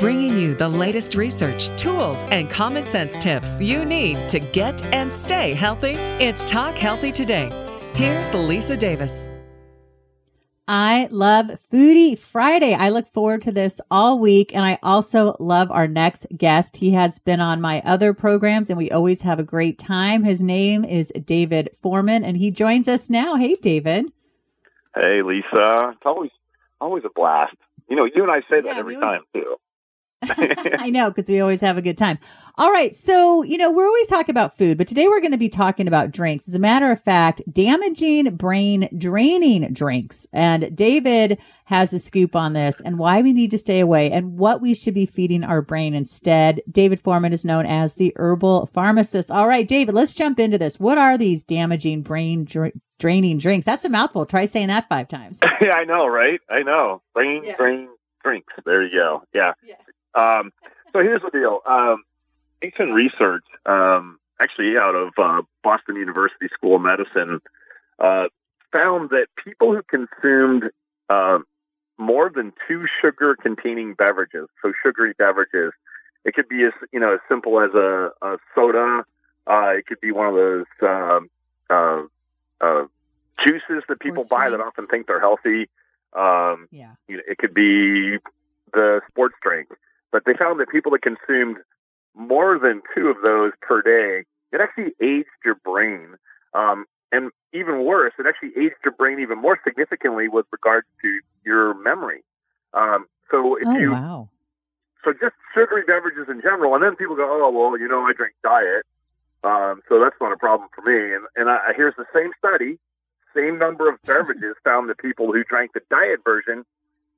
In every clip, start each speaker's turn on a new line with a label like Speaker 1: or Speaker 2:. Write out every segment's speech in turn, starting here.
Speaker 1: bringing you the latest research, tools, and common sense tips you need to get and stay healthy. It's Talk Healthy Today. Here's Lisa Davis.
Speaker 2: I love Foodie Friday. I look forward to this all week. And I also love our next guest. He has been on my other programs and we always have a great time. His name is David Foreman and he joins us now. Hey, David.
Speaker 3: Hey, Lisa. It's always, always a blast. You know, you and I say that every always, time too.
Speaker 2: I know because we always have a good time. All right. So, you know, we're always talking about food, but today we're going to be talking about drinks. As a matter of fact, damaging brain draining drinks. And David has a scoop on this and why we need to stay away and what we should be feeding our brain instead. David Foreman is known as the herbal pharmacist. All right, David, let's jump into this. What are these damaging brain dra- draining drinks? That's a mouthful. Try saying that five times.
Speaker 3: yeah, I know, right? I know. Brain yeah. drain drinks. There you go. Yeah. yeah. Um, so here's the deal. Um, recent research, um, actually out of uh, Boston University School of Medicine, uh, found that people who consumed uh, more than two sugar-containing beverages, so sugary beverages, it could be as you know as simple as a, a soda. Uh, it could be one of those um, uh, uh, juices that people buy that often think they're healthy. Um, yeah. You know, it could be the sports drink. But they found that people that consumed more than two of those per day, it actually aged your brain. Um, and even worse, it actually aged your brain even more significantly with regards to your memory. Um, so if
Speaker 2: oh,
Speaker 3: you,
Speaker 2: wow.
Speaker 3: so just sugary beverages in general, and then people go, oh well, you know, I drink diet, um, so that's not a problem for me. And and I, here's the same study, same number of beverages found that people who drank the diet version,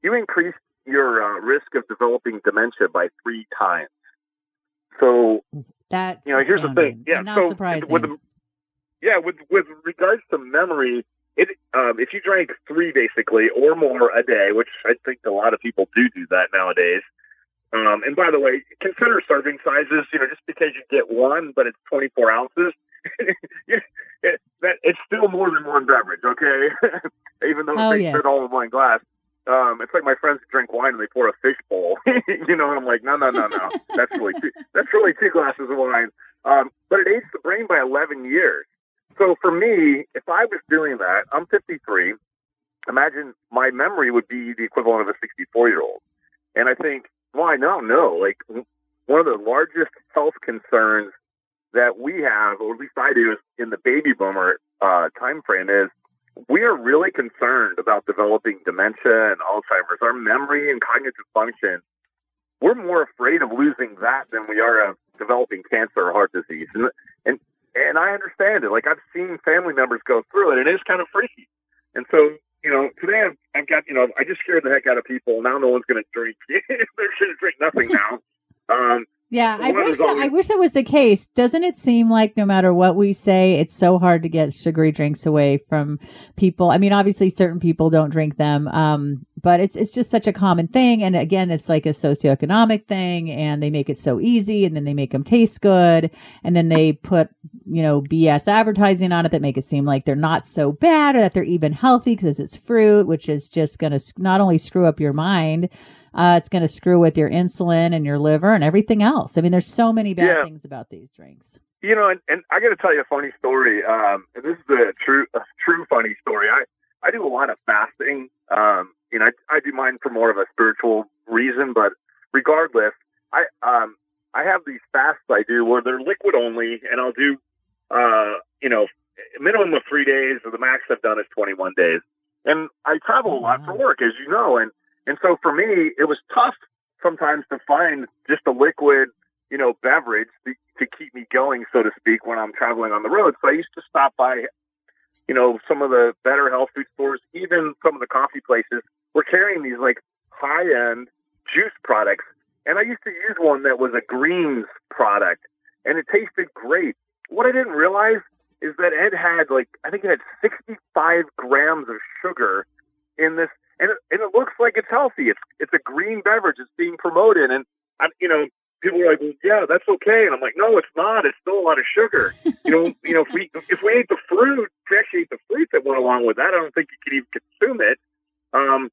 Speaker 3: you increased your uh, risk of developing dementia by three times. So
Speaker 2: that
Speaker 3: you know, here's the thing. Yeah,
Speaker 2: not
Speaker 3: so
Speaker 2: surprising.
Speaker 3: With the, yeah, with with regards to memory, it um, if you drank three basically or more a day, which I think a lot of people do do that nowadays. Um, and by the way, consider serving sizes. You know, just because you get one, but it's 24 ounces, it, that it's still more than one beverage. Okay, even though
Speaker 2: oh,
Speaker 3: they
Speaker 2: yes.
Speaker 3: fit all in one glass um, it's like my friends drink wine and they pour a fish bowl, you know, and I'm like, no, no, no, no, that's really two, that's really two glasses of wine. Um, but it aged the brain by 11 years. So for me, if I was doing that, I'm 53. Imagine my memory would be the equivalent of a 64 year old. And I think, well, I don't know. Like one of the largest health concerns that we have, or at least I do, in the baby boomer uh, time frame is we are really concerned about developing dementia and Alzheimer's. Our memory and cognitive function, we're more afraid of losing that than we are of developing cancer or heart disease. And, and, and I understand it. Like I've seen family members go through it and it is kind of freaky. And so, you know, today I've, I've got, you know, I just scared the heck out of people. Now no one's going to drink. They're going to drink nothing now. Um,
Speaker 2: yeah, I wish that, I wish that was the case. Doesn't it seem like no matter what we say, it's so hard to get sugary drinks away from people? I mean, obviously certain people don't drink them. Um, but it's it's just such a common thing and again, it's like a socioeconomic thing and they make it so easy and then they make them taste good and then they put, you know, BS advertising on it that make it seem like they're not so bad or that they're even healthy because it's fruit, which is just going to not only screw up your mind, uh, it's going to screw with your insulin and your liver and everything else. I mean, there's so many bad yeah. things about these drinks.
Speaker 3: You know, and, and I got to tell you a funny story. Um, and this is a true, a true funny story. I, I do a lot of fasting. Um, you know, I, I do mine for more of a spiritual reason, but regardless, I, um, I have these fasts I do where they're liquid only, and I'll do, uh, you know, minimum of three days, or the max I've done is 21 days. And I travel a lot for work, as you know, and and so for me, it was tough sometimes to find just a liquid, you know, beverage to, to keep me going, so to speak, when I'm traveling on the road. So I used to stop by, you know, some of the better health food stores, even some of the coffee places were carrying these like high end juice products. And I used to use one that was a greens product and it tasted great. What I didn't realize is that it had like, I think it had 65 grams of sugar in this and it, and it looks like it's healthy. It's it's a green beverage. It's being promoted, and I, you know, people are like, well, yeah, that's okay, and I'm like, no, it's not. It's still a lot of sugar. you know, you know, if we if we ate the fruit, if we actually ate the fruit that went along with that, I don't think you could even consume it. Um,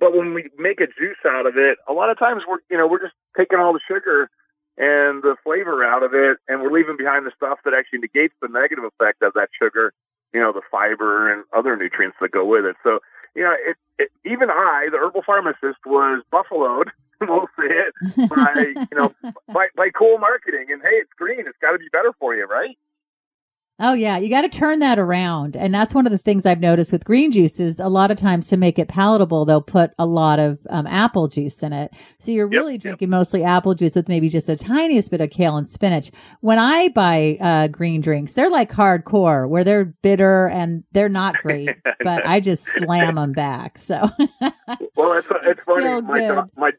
Speaker 3: but when we make a juice out of it, a lot of times we're you know we're just taking all the sugar and the flavor out of it, and we're leaving behind the stuff that actually negates the negative effect of that sugar. You know, the fiber and other nutrients that go with it. So, you know, it, it, even I, the herbal pharmacist, was buffaloed. we'll say it by you know by, by cool marketing and hey, it's green. It's got to be better for you, right?
Speaker 2: Oh yeah, you got to turn that around. And that's one of the things I've noticed with green juices. A lot of times to make it palatable, they'll put a lot of um, apple juice in it. So you're really yep, drinking yep. mostly apple juice with maybe just a tiniest bit of kale and spinach. When I buy uh, green drinks, they're like hardcore where they're bitter and they're not great, but I just slam them back. So
Speaker 3: Well, it's, it's, it's funny. My, my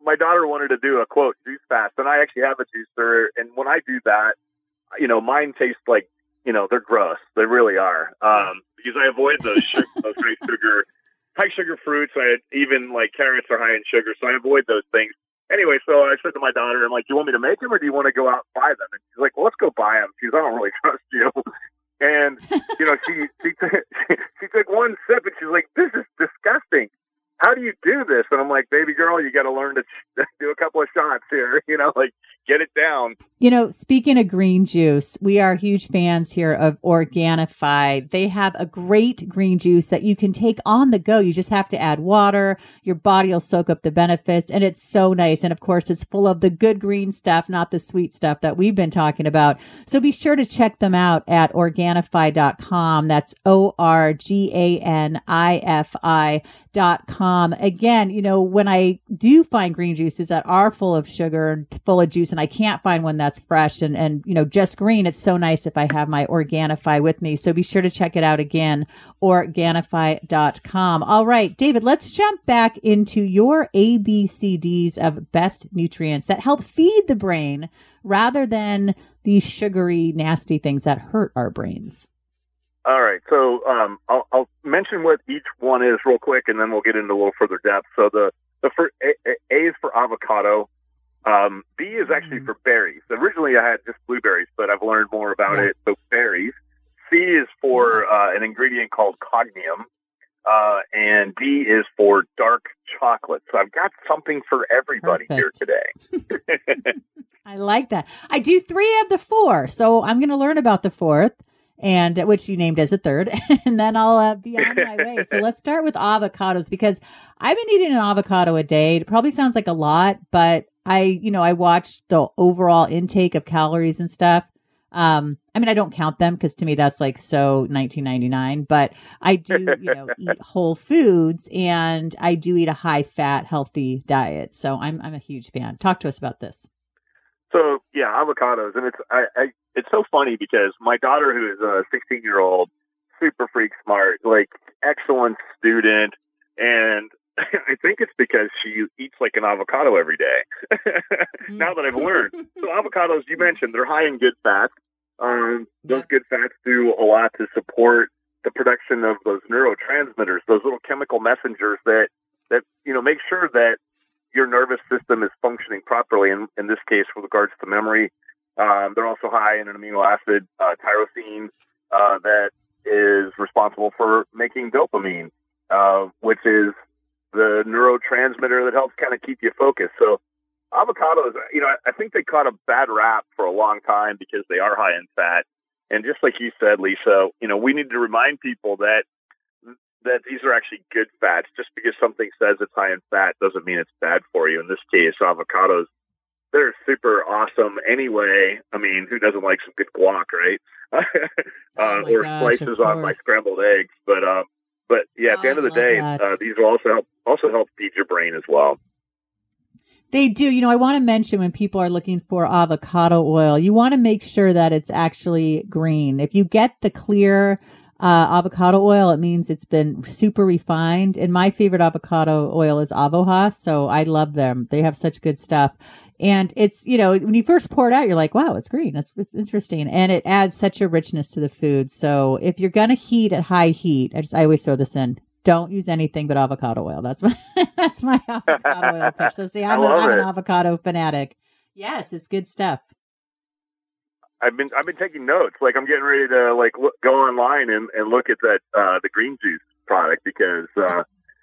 Speaker 3: my daughter wanted to do a quote juice fast and I actually have a juicer and when I do that, you know, mine tastes like you know, they're gross. They really are. Um, yes. because I avoid those sugar, those high sugar, high sugar fruits. I even like carrots are high in sugar, so I avoid those things. Anyway, so I said to my daughter, I'm like, do you want me to make them or do you want to go out and buy them? And she's like, well, let's go buy them. She's, I don't really trust you. And, you know, she, she, t- she took one sip and she's like, this is disgusting how do you do this? And I'm like, baby girl, you got to learn to do a couple of shots here, you know, like get it down.
Speaker 2: You know, speaking of green juice, we are huge fans here of Organifi. They have a great green juice that you can take on the go. You just have to add water. Your body will soak up the benefits and it's so nice. And of course, it's full of the good green stuff, not the sweet stuff that we've been talking about. So be sure to check them out at Organifi.com. That's O-R-G-A-N-I-F-I dot com. Again, you know, when I do find green juices that are full of sugar and full of juice and I can't find one that's fresh and, and, you know, just green, it's so nice if I have my Organifi with me. So be sure to check it out again, Organifi.com. All right, David, let's jump back into your ABCDs of best nutrients that help feed the brain rather than these sugary, nasty things that hurt our brains.
Speaker 3: All right. So um, I'll, I'll, mention what each one is real quick, and then we'll get into a little further depth. So the the first A, a is for avocado. Um, B is actually mm. for berries. Originally, I had just blueberries, but I've learned more about yeah. it. So berries. C is for uh, an ingredient called cognium, uh, and D is for dark chocolate. So I've got something for everybody Perfect. here
Speaker 2: today. I like that. I do three of the four, so I'm going to learn about the fourth and which you named as a third, and then I'll uh, be on my way. So let's start with avocados because I've been eating an avocado a day. It probably sounds like a lot, but I, you know, I watched the overall intake of calories and stuff. Um, I mean, I don't count them because to me that's like so 1999, but I do, you know, eat whole foods and I do eat a high fat, healthy diet. So I'm, I'm a huge fan. Talk to us about this.
Speaker 3: So yeah, avocados, and it's I, I it's so funny because my daughter, who is a 16 year old, super freak smart, like excellent student, and I think it's because she eats like an avocado every day. now that I've learned, so avocados you mentioned they're high in good fats. Um, those good fats do a lot to support the production of those neurotransmitters, those little chemical messengers that that you know make sure that your nervous system is functioning properly. In, in this case, with regards to memory, um, they're also high in an amino acid, uh, tyrosine, uh, that is responsible for making dopamine, uh, which is the neurotransmitter that helps kind of keep you focused. So avocados, you know, I think they caught a bad rap for a long time because they are high in fat. And just like you said, Lisa, you know, we need to remind people that that these are actually good fats. Just because something says it's high in fat doesn't mean it's bad for you. In this case, avocados, they're super awesome anyway. I mean, who doesn't like some good guac, right? uh, oh or gosh, slices on my scrambled eggs. But, um, but yeah, at oh, the end of the day, uh, these will also help, also help feed your brain as well.
Speaker 2: They do. You know, I want to mention when people are looking for avocado oil, you want to make sure that it's actually green. If you get the clear uh, avocado oil, it means it's been super refined. And my favorite avocado oil is Avohas. So I love them. They have such good stuff. And it's, you know, when you first pour it out, you're like, wow, it's green. That's it's interesting. And it adds such a richness to the food. So if you're going to heat at high heat, I just, I always throw this in. Don't use anything but avocado oil. That's my, that's my avocado oil pitch. So see, I'm, a, I'm an avocado fanatic. Yes, it's good stuff.
Speaker 3: I've been I've been taking notes. Like I'm getting ready to like look, go online and, and look at that uh, the green juice product because uh,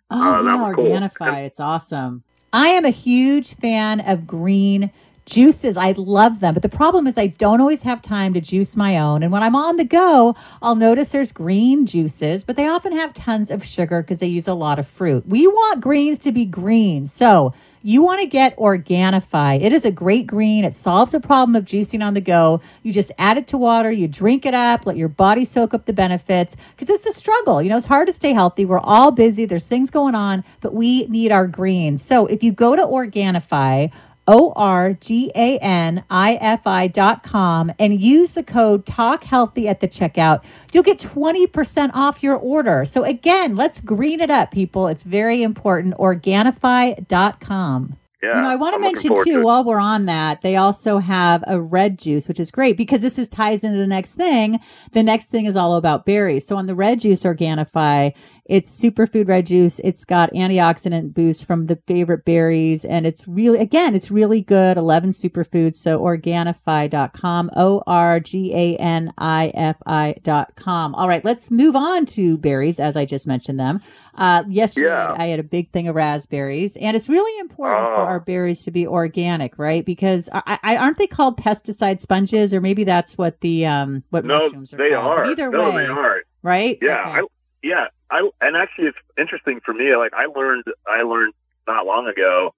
Speaker 2: Oh, uh, yeah, Organifi. Cool. It's awesome. I am a huge fan of green juices. I love them. But the problem is I don't always have time to juice my own. And when I'm on the go, I'll notice there's green juices, but they often have tons of sugar because they use a lot of fruit. We want greens to be green. So you want to get Organifi. It is a great green. It solves a problem of juicing on the go. You just add it to water, you drink it up, let your body soak up the benefits because it's a struggle. You know, it's hard to stay healthy. We're all busy. There's things going on, but we need our greens. So if you go to Organifi, O R G A N I F I dot com and use the code Talk Healthy at the checkout. You'll get 20% off your order. So, again, let's green it up, people. It's very important. Organifi.com.
Speaker 3: Yeah,
Speaker 2: you know, I want to mention too, to while we're on that, they also have a red juice, which is great because this is ties into the next thing. The next thing is all about berries. So on the red juice Organifi, it's superfood red juice. It's got antioxidant boost from the favorite berries. And it's really, again, it's really good. 11 superfoods. So Organifi.com, O-R-G-A-N-I-F-I.com. All right. Let's move on to berries as I just mentioned them. Uh, yesterday yeah. I had a big thing of raspberries and it's really important for our berries to be organic, right? Because I, I, aren't they called pesticide sponges or maybe that's what the, um, what
Speaker 3: no,
Speaker 2: mushrooms are
Speaker 3: they
Speaker 2: called.
Speaker 3: are. Either no, way. they are.
Speaker 2: Right?
Speaker 3: Yeah. Okay. I, yeah, I and actually it's interesting for me. Like I learned, I learned not long ago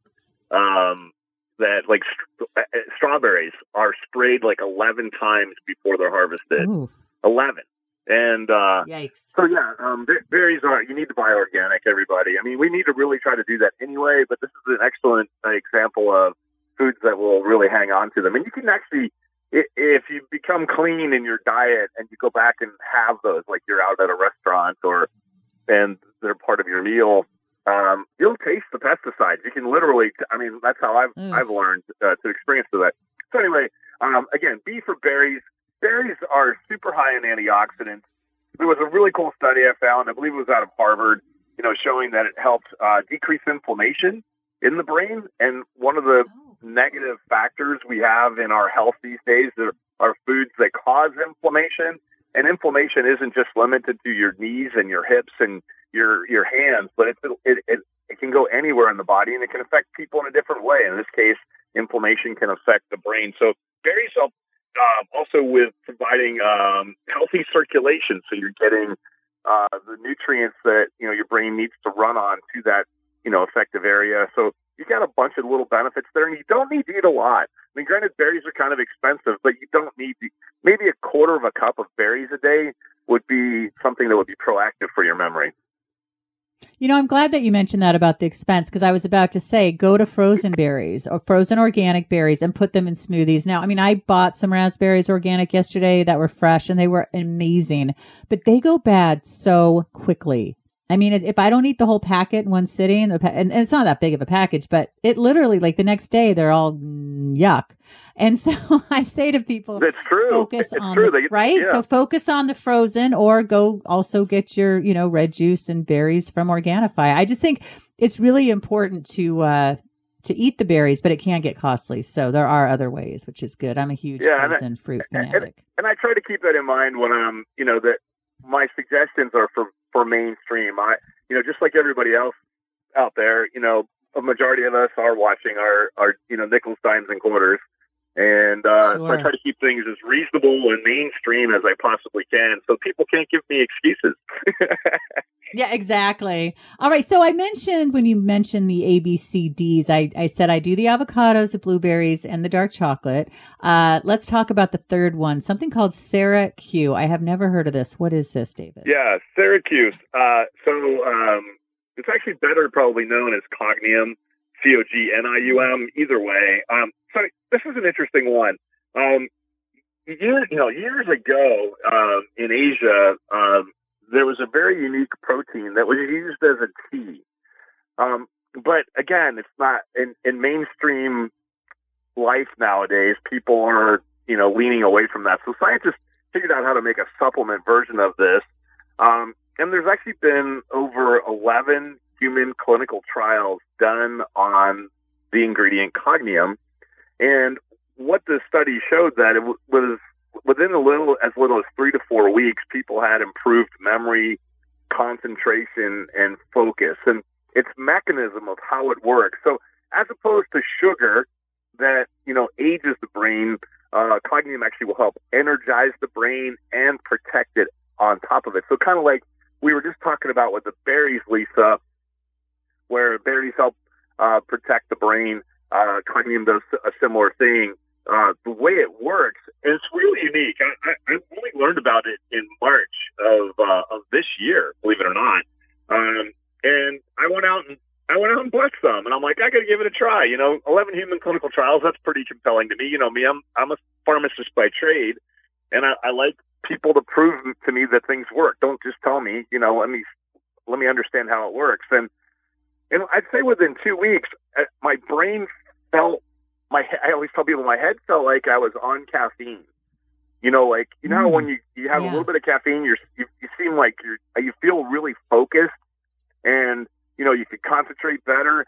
Speaker 3: um, that like st- uh, uh, strawberries are sprayed like eleven times before they're harvested.
Speaker 2: Oof.
Speaker 3: Eleven. And uh,
Speaker 2: yikes!
Speaker 3: So yeah, um, berries are you need to buy organic. Everybody, I mean, we need to really try to do that anyway. But this is an excellent uh, example of foods that will really hang on to them, and you can actually if you become clean in your diet and you go back and have those, like you're out at a restaurant or, and they're part of your meal, um, you'll taste the pesticides. You can literally, I mean, that's how I've, mm. I've learned uh, to experience that. So anyway, um, again, B for berries. Berries are super high in antioxidants. There was a really cool study I found, I believe it was out of Harvard, you know, showing that it helps uh, decrease inflammation in the brain. And one of the oh negative factors we have in our health these days are, are foods that cause inflammation. And inflammation isn't just limited to your knees and your hips and your your hands, but it, it, it, it can go anywhere in the body and it can affect people in a different way. In this case, inflammation can affect the brain. So berries help uh, also with providing um, healthy circulation. So you're getting uh, the nutrients that you know your brain needs to run on to that you know effective area. So you got a bunch of little benefits there, and you don't need to eat a lot. I mean, granted, berries are kind of expensive, but you don't need to, maybe a quarter of a cup of berries a day would be something that would be proactive for your memory.
Speaker 2: You know, I'm glad that you mentioned that about the expense because I was about to say go to frozen berries or frozen organic berries and put them in smoothies. Now, I mean, I bought some raspberries organic yesterday that were fresh and they were amazing, but they go bad so quickly. I mean, if I don't eat the whole packet in one sitting, and it's not that big of a package, but it literally, like the next day, they're all mm, yuck. And so I say to people,
Speaker 3: "That's true.
Speaker 2: Focus
Speaker 3: it's
Speaker 2: on
Speaker 3: true.
Speaker 2: The, right. Yeah. So focus on the frozen, or go also get your, you know, red juice and berries from Organifi. I just think it's really important to uh, to eat the berries, but it can get costly. So there are other ways, which is good. I'm a huge yeah, frozen and, fruit fanatic,
Speaker 3: and, and I try to keep that in mind when I'm, you know, that my suggestions are for for mainstream. I, you know, just like everybody else out there, you know, a majority of us are watching our, our, you know, nickels, dimes, and quarters. And uh, sure. so I try to keep things as reasonable and mainstream as I possibly can, so people can't give me excuses.
Speaker 2: yeah, exactly. All right. So I mentioned when you mentioned the ABCDs, I, I said I do the avocados, the blueberries, and the dark chocolate. Uh, let's talk about the third one, something called Cera-Q. I have never heard of this. What is this, David?
Speaker 3: Yeah, Syracuse. Uh, so um, it's actually better probably known as Cognium. C O G N I U M. Either way, um, so this is an interesting one. Um, years, you know, years ago um, in Asia, um, there was a very unique protein that was used as a tea. Um, but again, it's not in, in mainstream life nowadays. People are, you know, leaning away from that. So scientists figured out how to make a supplement version of this. Um, and there's actually been over 11 human clinical trials done on the ingredient cognium. And what the study showed that it was within a little as little as three to four weeks, people had improved memory, concentration, and focus. And its mechanism of how it works. So as opposed to sugar that you know ages the brain, uh, Cognium actually will help energize the brain and protect it on top of it. So kind of like we were just talking about with the berries, Lisa, where berries help uh, protect the brain. Uh, Cognium does a similar thing. Uh, the way it works, it's really unique. I, I, I only learned about it in March of uh, of this year, believe it or not. Um, and I went out and I went out and bought some, and I'm like, I got to give it a try. You know, 11 human clinical trials. That's pretty compelling to me. You know me, I'm I'm a pharmacist by trade, and I, I like people to prove to me that things work. Don't just tell me. You know, let me let me understand how it works. And and I'd say within two weeks, uh, my brain felt my. I always tell people my head felt like I was on caffeine. You know, like you know mm. when you you have yeah. a little bit of caffeine, you're you, you seem like you're you feel really focused, and you know you could concentrate better.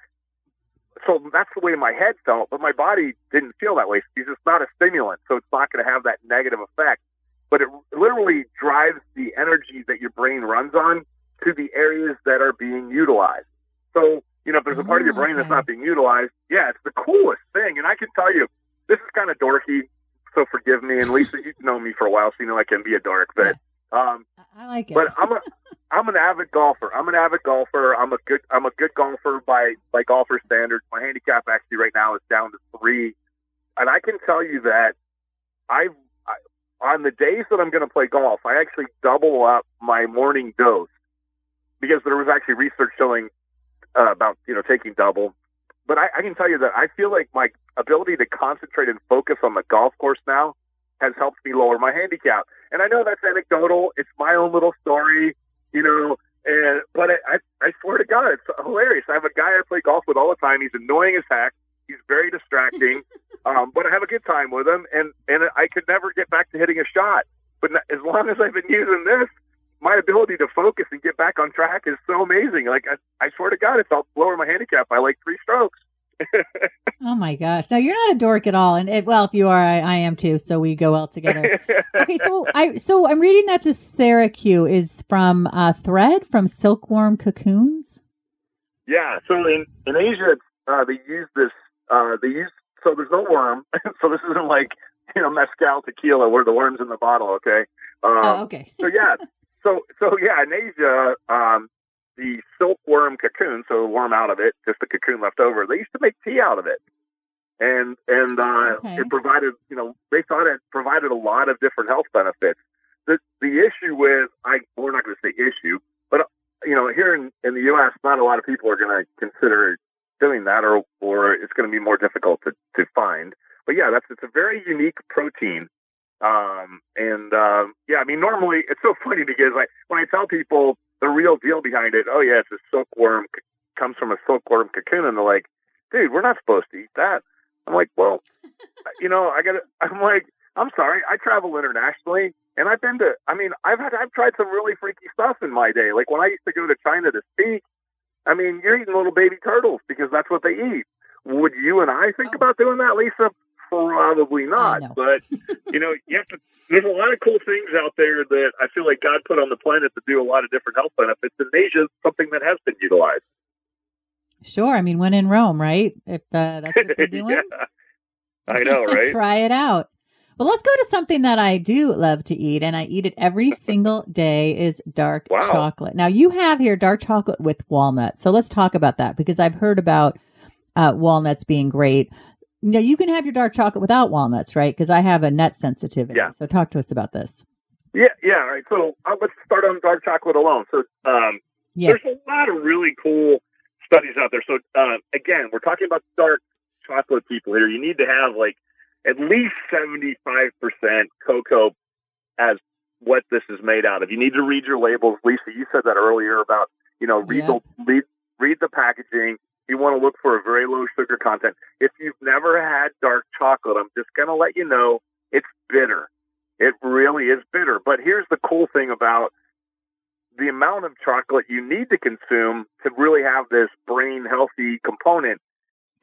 Speaker 3: So that's the way my head felt, but my body didn't feel that way. It's just not a stimulant, so it's not going to have that negative effect. But it literally drives the energy that your brain runs on to the areas that are being utilized. So you know, if there's a part of your brain that's not being utilized, yeah, it's the coolest thing. And I can tell you, this is kind of dorky, so forgive me. And Lisa, you've known me for a while, so you know I can be a dork. But um,
Speaker 2: I like it.
Speaker 3: But I'm a I'm an avid golfer. I'm an avid golfer. I'm a good I'm a good golfer by by golfer standards. My handicap actually right now is down to three, and I can tell you that I've I, on the days that I'm going to play golf, I actually double up my morning dose because there was actually research showing uh, about you know taking double. But I, I can tell you that I feel like my ability to concentrate and focus on the golf course now has helped me lower my handicap. And I know that's anecdotal. It's my own little story, you know. And but I, I, I swear to God, it's hilarious. I have a guy I play golf with all the time. He's annoying as heck. He's very distracting, um, but I have a good time with him. And and I could never get back to hitting a shot. But as long as I've been using this, my ability to focus and get back on track is so amazing. Like I, I swear to God, it's helped lower my handicap by like three strokes.
Speaker 2: oh my gosh! No, you're not a dork at all, and it, well, if you are, I, I, am too. So we go well together. okay, so I so I'm reading that the Q is from uh, thread from silkworm cocoons.
Speaker 3: Yeah, so in in Asia, uh, they use this. Uh, they use so there's no worm, so this isn't like you know mezcal tequila where the worm's in the bottle. Okay.
Speaker 2: Um, oh, okay.
Speaker 3: so yeah, so so yeah, in Asia, um, the silkworm cocoon, so the worm out of it, just the cocoon left over. They used to make tea out of it, and and uh, okay. it provided, you know, they thought it provided a lot of different health benefits. The the issue with I, we're not going to say issue, but you know, here in in the U.S., not a lot of people are going to consider doing that, or or it's going to be more difficult to to find. But yeah, that's it's a very unique protein um, and um, yeah, I mean, normally it's so funny because like when I tell people the real deal behind it, oh yeah, it's a silkworm comes from a silkworm cocoon, and they're like, dude, we're not supposed to eat that. I'm like, well, you know, I got to. I'm like, I'm sorry, I travel internationally, and I've been to. I mean, I've had I've tried some really freaky stuff in my day. Like when I used to go to China to speak, I mean, you're eating little baby turtles because that's what they eat. Would you and I think oh. about doing that, Lisa? Probably not. But you know, you have to. There's a lot of cool things out there that I feel like God put on the planet to do a lot of different health benefits. And Asia is something that has been utilized.
Speaker 2: Sure. I mean, when in Rome, right? If uh, that's what they're doing.
Speaker 3: yeah. I know, right?
Speaker 2: Try it out. Well, let's go to something that I do love to eat, and I eat it every single day. Is dark wow. chocolate. Now you have here dark chocolate with walnut. So let's talk about that because I've heard about uh, walnuts being great. No, you can have your dark chocolate without walnuts, right? Because I have a nut sensitivity.
Speaker 3: Yeah.
Speaker 2: So talk to us about this.
Speaker 3: Yeah, yeah. All right. So uh, let's start on dark chocolate alone. So um, yes. there's a lot of really cool studies out there. So uh, again, we're talking about dark chocolate people here. You need to have like at least 75% cocoa as what this is made out of. You need to read your labels. Lisa, you said that earlier about, you know, read, yep. the, read, read the packaging you want to look for a very low sugar content. If you've never had dark chocolate, I'm just going to let you know it's bitter. It really is bitter. But here's the cool thing about the amount of chocolate you need to consume to really have this brain healthy component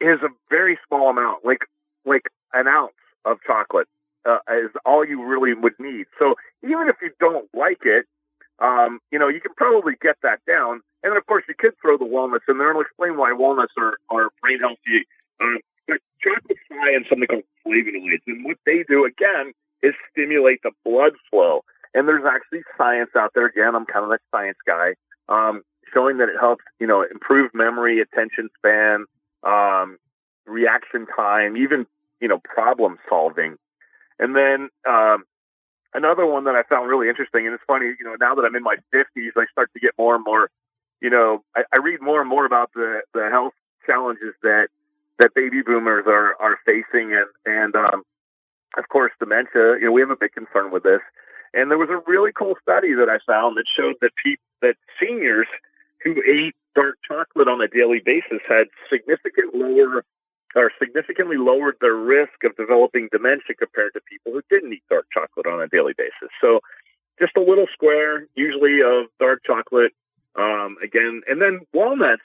Speaker 3: is a very small amount, like like an ounce of chocolate uh, is all you really would need. So even if you don't like it, um, you know you can probably get that down. And then, of course, you could throw the walnuts in there, and I'll explain why walnuts are, are brain healthy. Um, but chocolate's high in something called flavonoids. And what they do, again, is stimulate the blood flow. And there's actually science out there. Again, I'm kind of a science guy, um, showing that it helps, you know, improve memory, attention span, um, reaction time, even, you know, problem solving. And then, um, another one that I found really interesting, and it's funny, you know, now that I'm in my 50s, I start to get more and more, you know, I, I read more and more about the, the health challenges that, that baby boomers are, are facing. And, and, um, of course, dementia, you know, we have a big concern with this. And there was a really cool study that I found that showed that people, that seniors who ate dark chocolate on a daily basis had significant lower or significantly lowered their risk of developing dementia compared to people who didn't eat dark chocolate on a daily basis. So just a little square, usually of dark chocolate. Um, again, and then walnuts,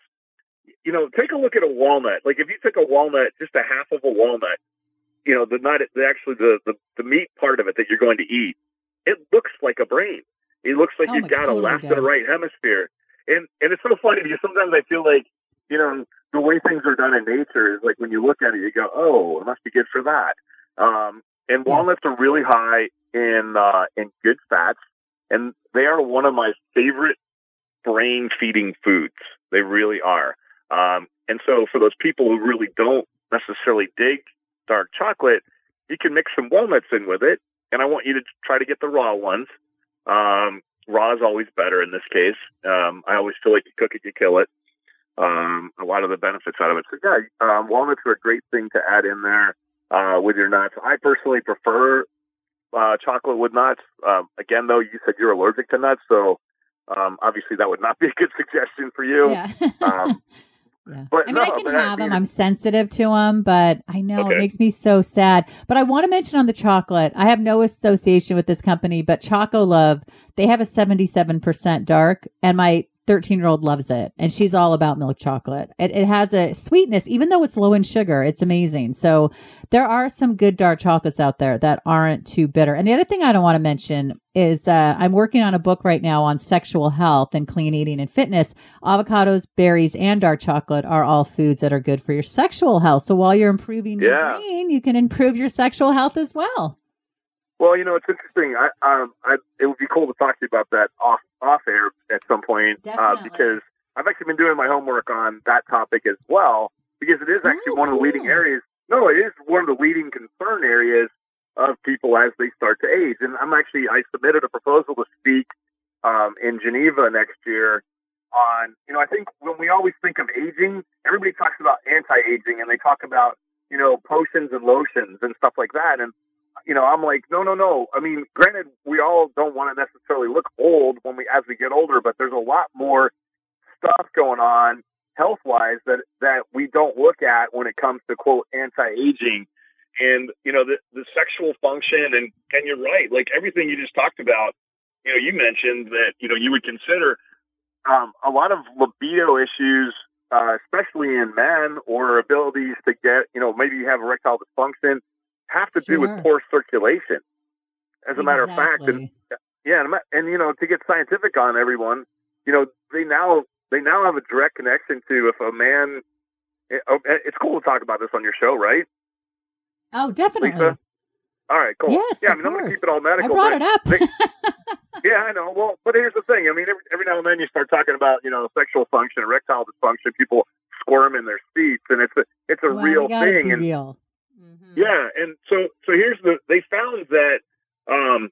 Speaker 3: you know, take a look at a walnut. Like if you took a walnut, just a half of a walnut, you know, the nut, the actually the, the, the meat part of it that you're going to eat, it looks like a brain. It looks like
Speaker 2: Oh,
Speaker 3: you've got
Speaker 2: totally
Speaker 3: a left
Speaker 2: does.
Speaker 3: and a right hemisphere. And, and it's so funny because sometimes I feel like, you know, the way things are done in nature is like when you look at it, you go, oh, it must be good for that. Um, and
Speaker 2: Yeah.
Speaker 3: walnuts are really high in, uh, in good fats. And they are one of my favorite brain feeding foods. They really are. Um, and so for those people who really don't necessarily dig dark chocolate, you can mix some walnuts in with it. And I want you to try to get the raw ones. Um, raw is always better in this case. Um, I always feel like you cook it, you kill it. Um, a lot of the benefits out of it. So yeah, um, walnuts are a great thing to add in there, uh, with your nuts. I personally prefer, uh, chocolate with nuts. Um, again, though, you said you're allergic to nuts. So, um, obviously that would not be a good suggestion for you.
Speaker 2: Yeah.
Speaker 3: Um,
Speaker 2: yeah.
Speaker 3: but
Speaker 2: I mean,
Speaker 3: no,
Speaker 2: I can have them. I'm sensitive to them, but I know
Speaker 3: Okay.
Speaker 2: it makes me so sad. But I want to mention on the chocolate, I have no association with this company, but Chocolove, they have a 77% dark, and my 13 year old loves it. And she's all about milk chocolate. It, it has a sweetness, even though it's low in sugar. It's amazing. So there are some good dark chocolates out there that aren't too bitter. And the other thing I don't want to mention is uh, I'm working on a book right now on sexual health and clean eating and fitness. Avocados, berries, and dark chocolate are all foods that are good for your sexual health. So while you're improving your brain, you can improve your sexual health as well.
Speaker 3: Well, you know, it's interesting. I, um, I, it would be cool to talk to you about that off off air at some point, uh, because I've actually been doing my homework on that topic as well, because it is actually
Speaker 2: Oh,
Speaker 3: one of the leading areas. No, it is one of the leading concern areas of people as they start to age. And I'm actually I submitted a proposal to speak um, in Geneva next year on. You know, I think when we always think of aging, everybody talks about anti-aging, and they talk about you know potions and lotions and stuff like that, and you know, I'm like, no, no, no. I mean, granted, we all don't want to necessarily look old when we, as we get older, but there's a lot more stuff going on health wise that, that we don't look at when it comes to quote anti-aging and, you know, the, the sexual function and, and you're right. Like everything you just talked about, you know, you mentioned that, you know, you would consider, um, a lot of libido issues, uh, especially in men or abilities to get, you know, maybe you have erectile dysfunction have to do with poor circulation. As a matter of fact, and yeah, and, and you know, to get scientific on everyone, you know, they now they now have a direct connection to if a man. it- oh, eh, It's cool to talk about this on your show, right,
Speaker 2: Oh, definitely.
Speaker 3: Lisa? All right, cool.
Speaker 2: Yes,
Speaker 3: yeah, I mean, I'm gonna keep it all medical.
Speaker 2: I brought it up.
Speaker 3: they- yeah, I know. Well, but here's the thing. I mean, every, every now and then you start talking about you know sexual function, erectile dysfunction. People squirm in their seats, and it's a it's a
Speaker 2: Well,
Speaker 3: real thing. And
Speaker 2: real. Mhm.
Speaker 3: Yeah, and so so here's the they found that um,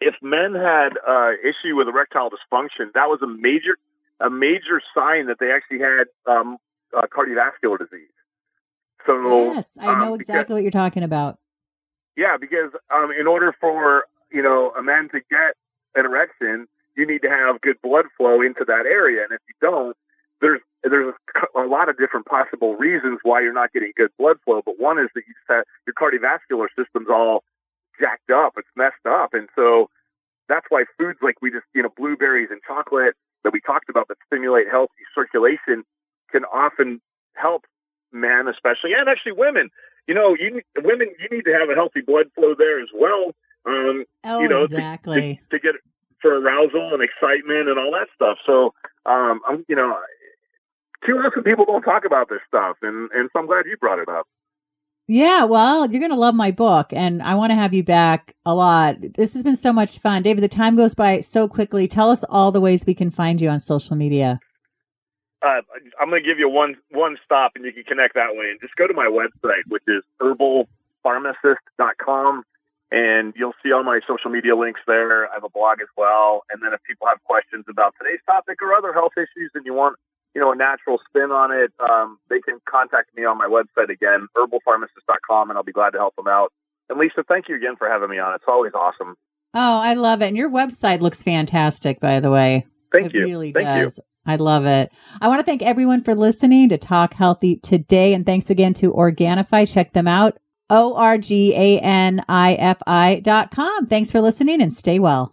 Speaker 3: if men had uh, issue with erectile dysfunction, that was a major a major sign that they actually had um, uh, cardiovascular disease. So
Speaker 2: Yes, I
Speaker 3: um,
Speaker 2: know
Speaker 3: because-
Speaker 2: exactly what you're talking about.
Speaker 3: yeah, because um, in order for you know a man to get an erection, you need to have good blood flow into that area, and if you don't, there's there's a, a lot of different possible reasons why you're not getting good blood flow. But one is that you have, your cardiovascular system's all jacked up, it's messed up, and so that's why foods like we just you know blueberries and chocolate that we talked about that stimulate healthy circulation can often help men, especially and actually women you know, you women, you need to have a healthy blood flow there as well. Um,
Speaker 2: Oh,
Speaker 3: you know, to-
Speaker 2: exactly.
Speaker 3: to get for arousal and excitement and all that stuff. So, um, I'm, you know, too often people don't talk about this stuff, and and so I'm glad you brought it up.
Speaker 2: Yeah, well, you're going to love my book, and I want to have you back a lot. This has been so much fun. David, the time goes by so quickly. Tell us all the ways we can find you on social media.
Speaker 3: Uh, I'm going to give you one one stop, and you can connect that way. And just go to my website, which is herbalpharmacist.com, and you'll see all my social media links there. I have a blog as well. And then if people have questions about today's topic or other health issues, and you want you know, a natural spin on it, um, they can contact me on my website again, herbalpharmacist.com, and I'll be glad to help them out. And Lisa, thank you again for having me on. It's always awesome.
Speaker 2: Oh, I love it. And your website looks fantastic, by the way.
Speaker 3: Thank
Speaker 2: it
Speaker 3: you.
Speaker 2: really
Speaker 3: thank
Speaker 2: does. You. I love it. I want to thank everyone for listening to Talk Healthy today. And thanks again to Organifi. Check them out. O R G A N I F I dot com. Thanks for listening and stay well.